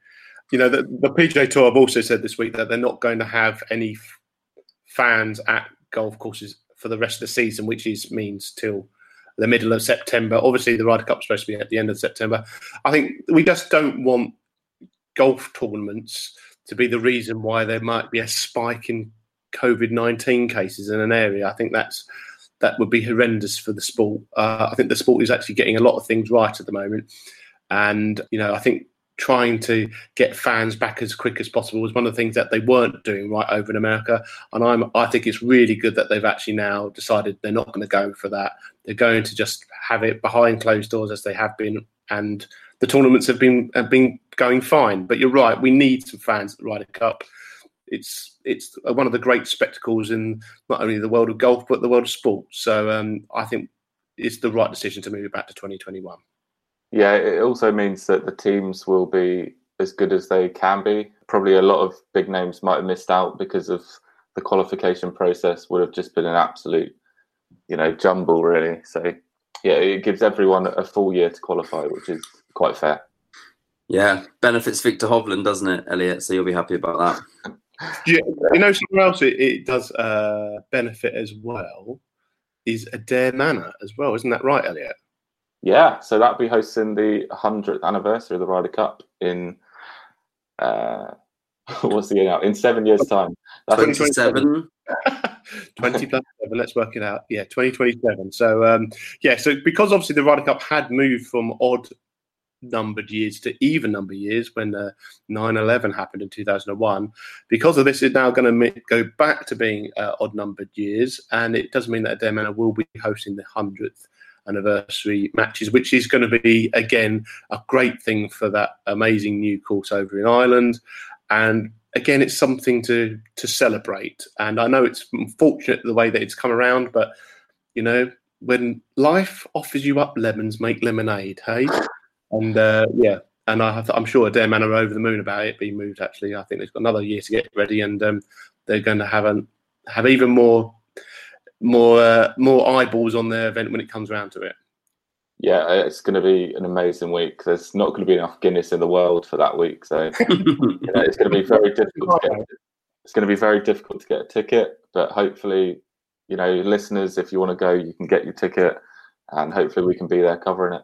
you know, the, the PGA Tour have also said this week that they're not going to have any f- fans at golf courses for the rest of the season, which is means till the middle of September. Obviously, the Ryder Cup's supposed to be at the end of September. I think we just don't want golf tournaments to be the reason why there might be a spike in COVID nineteen cases in an area. I think that's that would be horrendous for the sport. Uh, I think the sport is actually getting a lot of things right at the moment, and you know I think trying to get fans back as quick as possible was one of the things that they weren't doing right over in America. And I'm I think it's really good that they've actually now decided they're not going to go for that. They're going to just have it behind closed doors as they have been, and the tournaments have been have been going fine. But you're right, we need some fans at the Ryder Cup. It's it's one of the great spectacles in not only the world of golf but the world of sport. So um, I think it's the right decision to move it back to 2021. Yeah, it also means that the teams will be as good as they can be. Probably a lot of big names might have missed out because of the qualification process would have just been an absolute, you know, jumble really. So yeah, it gives everyone a full year to qualify, which is quite fair. Yeah, benefits Viktor Hovland, doesn't it, Elliot? So you'll be happy about that. Yeah, you know somewhere else it, it does uh, benefit as well is Adare Manor as well, isn't that right, Elliot? Yeah, so that'll be hosting the 100th anniversary of the Ryder Cup in uh, (laughs) what's the year now? In seven years' time. That's 27. (laughs) 20 plus seven, let's work it out. Yeah, 2027. So, um, yeah, so because obviously the Ryder Cup had moved from odd numbered years to even number years when uh, 9-11 happened in 2001 because of this it's now going to go back to being uh, odd numbered years and it doesn't mean that Adare Manor will be hosting the 100th anniversary matches which is going to be again a great thing for that amazing new course over in Ireland. And again it's something to to celebrate. And I know it's unfortunate the way that it's come around but you know when life offers you up lemons make lemonade hey and uh, yeah, and I have, I'm sure Adare Manor over the moon about it being moved. Actually, I think they've got another year to get ready, and um, they're going to have an, have even more more uh, more eyeballs on their event when it comes around to it. Yeah, it's going to be an amazing week. There's not going to be enough Guinness in the world for that week, so (laughs) you know, it's going to be very difficult. To get, it's going to be very difficult to get a ticket, but hopefully, you know, listeners, if you want to go, you can get your ticket, and hopefully, we can be there covering it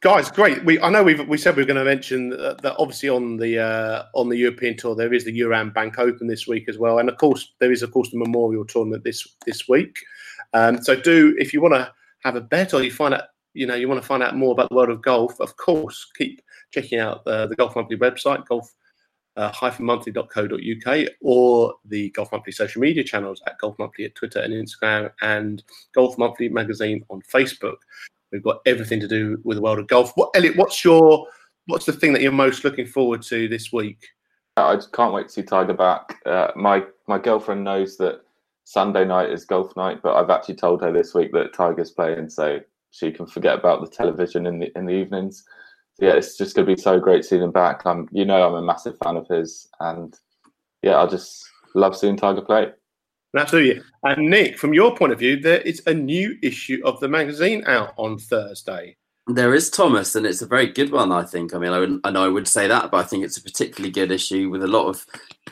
guys great. We i know we we said we are going to mention that, that obviously on the uh, on the european tour there is the Euram Bank Open this week as well. And of course there is of course the memorial tournament this this week. Um, so do if you want to have a bet or you find out you know you want to find out more about the world of golf of course keep checking out uh, the golf monthly website golf uh, monthly.co.uk or the Golf Monthly social media channels at Golf Monthly at Twitter and Instagram and Golf Monthly magazine on Facebook. We've got everything to do with the world of golf. What, Elliot? What's your what's the thing that you're most looking forward to this week? I just can't wait to see Tiger back. Uh, my my girlfriend knows that Sunday night is golf night, but I've actually told her this week that Tiger's playing, so she can forget about the television in the in the evenings. So yeah, it's just going to be so great seeing him back. I'm, you know, I'm a massive fan of his, and yeah, I just love seeing Tiger play. Absolutely. And Nick, from your point of view, there is a new issue of the magazine out on Thursday. There is Thomas, and it's a very good one, I think. I mean, I, would, I know I would say that, but I think it's a particularly good issue with a lot of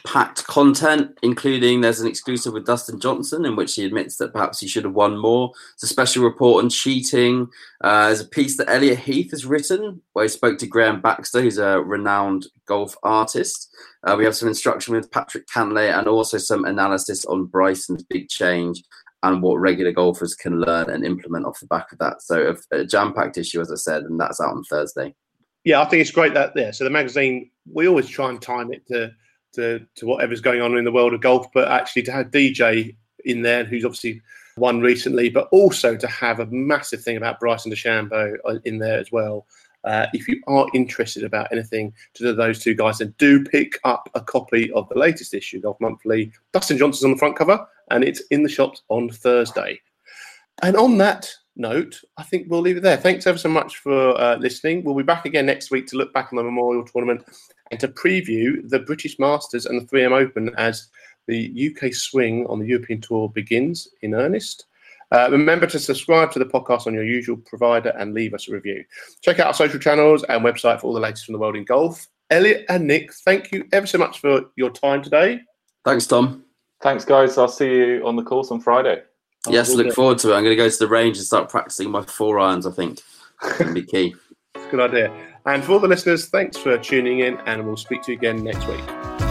packed content, including there's an exclusive with Dustin Johnson in which he admits that perhaps he should have won more. It's a special report on cheating. Uh, there's a piece that Elliot Heath has written where he spoke to Graeme Baxter, who's a renowned golf artist. Uh, we have some instruction with Patrick Cantlay and also some analysis on Bryson's big change and what regular golfers can learn and implement off the back of that. So a, jam-packed issue, as I said, and that's out on Thursday. Yeah, I think it's great that there. So the magazine, we always try and time it to, to to whatever's going on in the world of golf, but actually to have DJ in there, who's obviously won recently, but also to have a massive thing about Bryson DeChambeau uh, in there as well. Uh, if you are interested about anything to those two guys, then do pick up a copy of the latest issue of Monthly. Dustin Johnson's on the front cover, and it's in the shops on Thursday. And on that note, I think we'll leave it there. Thanks ever so much for uh, listening. We'll be back again next week to look back on the Memorial Tournament and to preview the British Masters and the 3M Open as the UK swing on the European Tour begins in earnest. Uh, remember to subscribe to the podcast on your usual provider and leave us a review. Check out our social channels and website for all the latest from the world in golf. Elliot and Nick, thank you ever so much for your time today. Thanks, Tom. Thanks, guys. I'll see you on the course on Friday. Yes, look forward to it. I'm going to go to the range and start practicing my four irons. I think can be key. (laughs) Good idea. And for all the listeners, thanks for tuning in, and we'll speak to you again next week.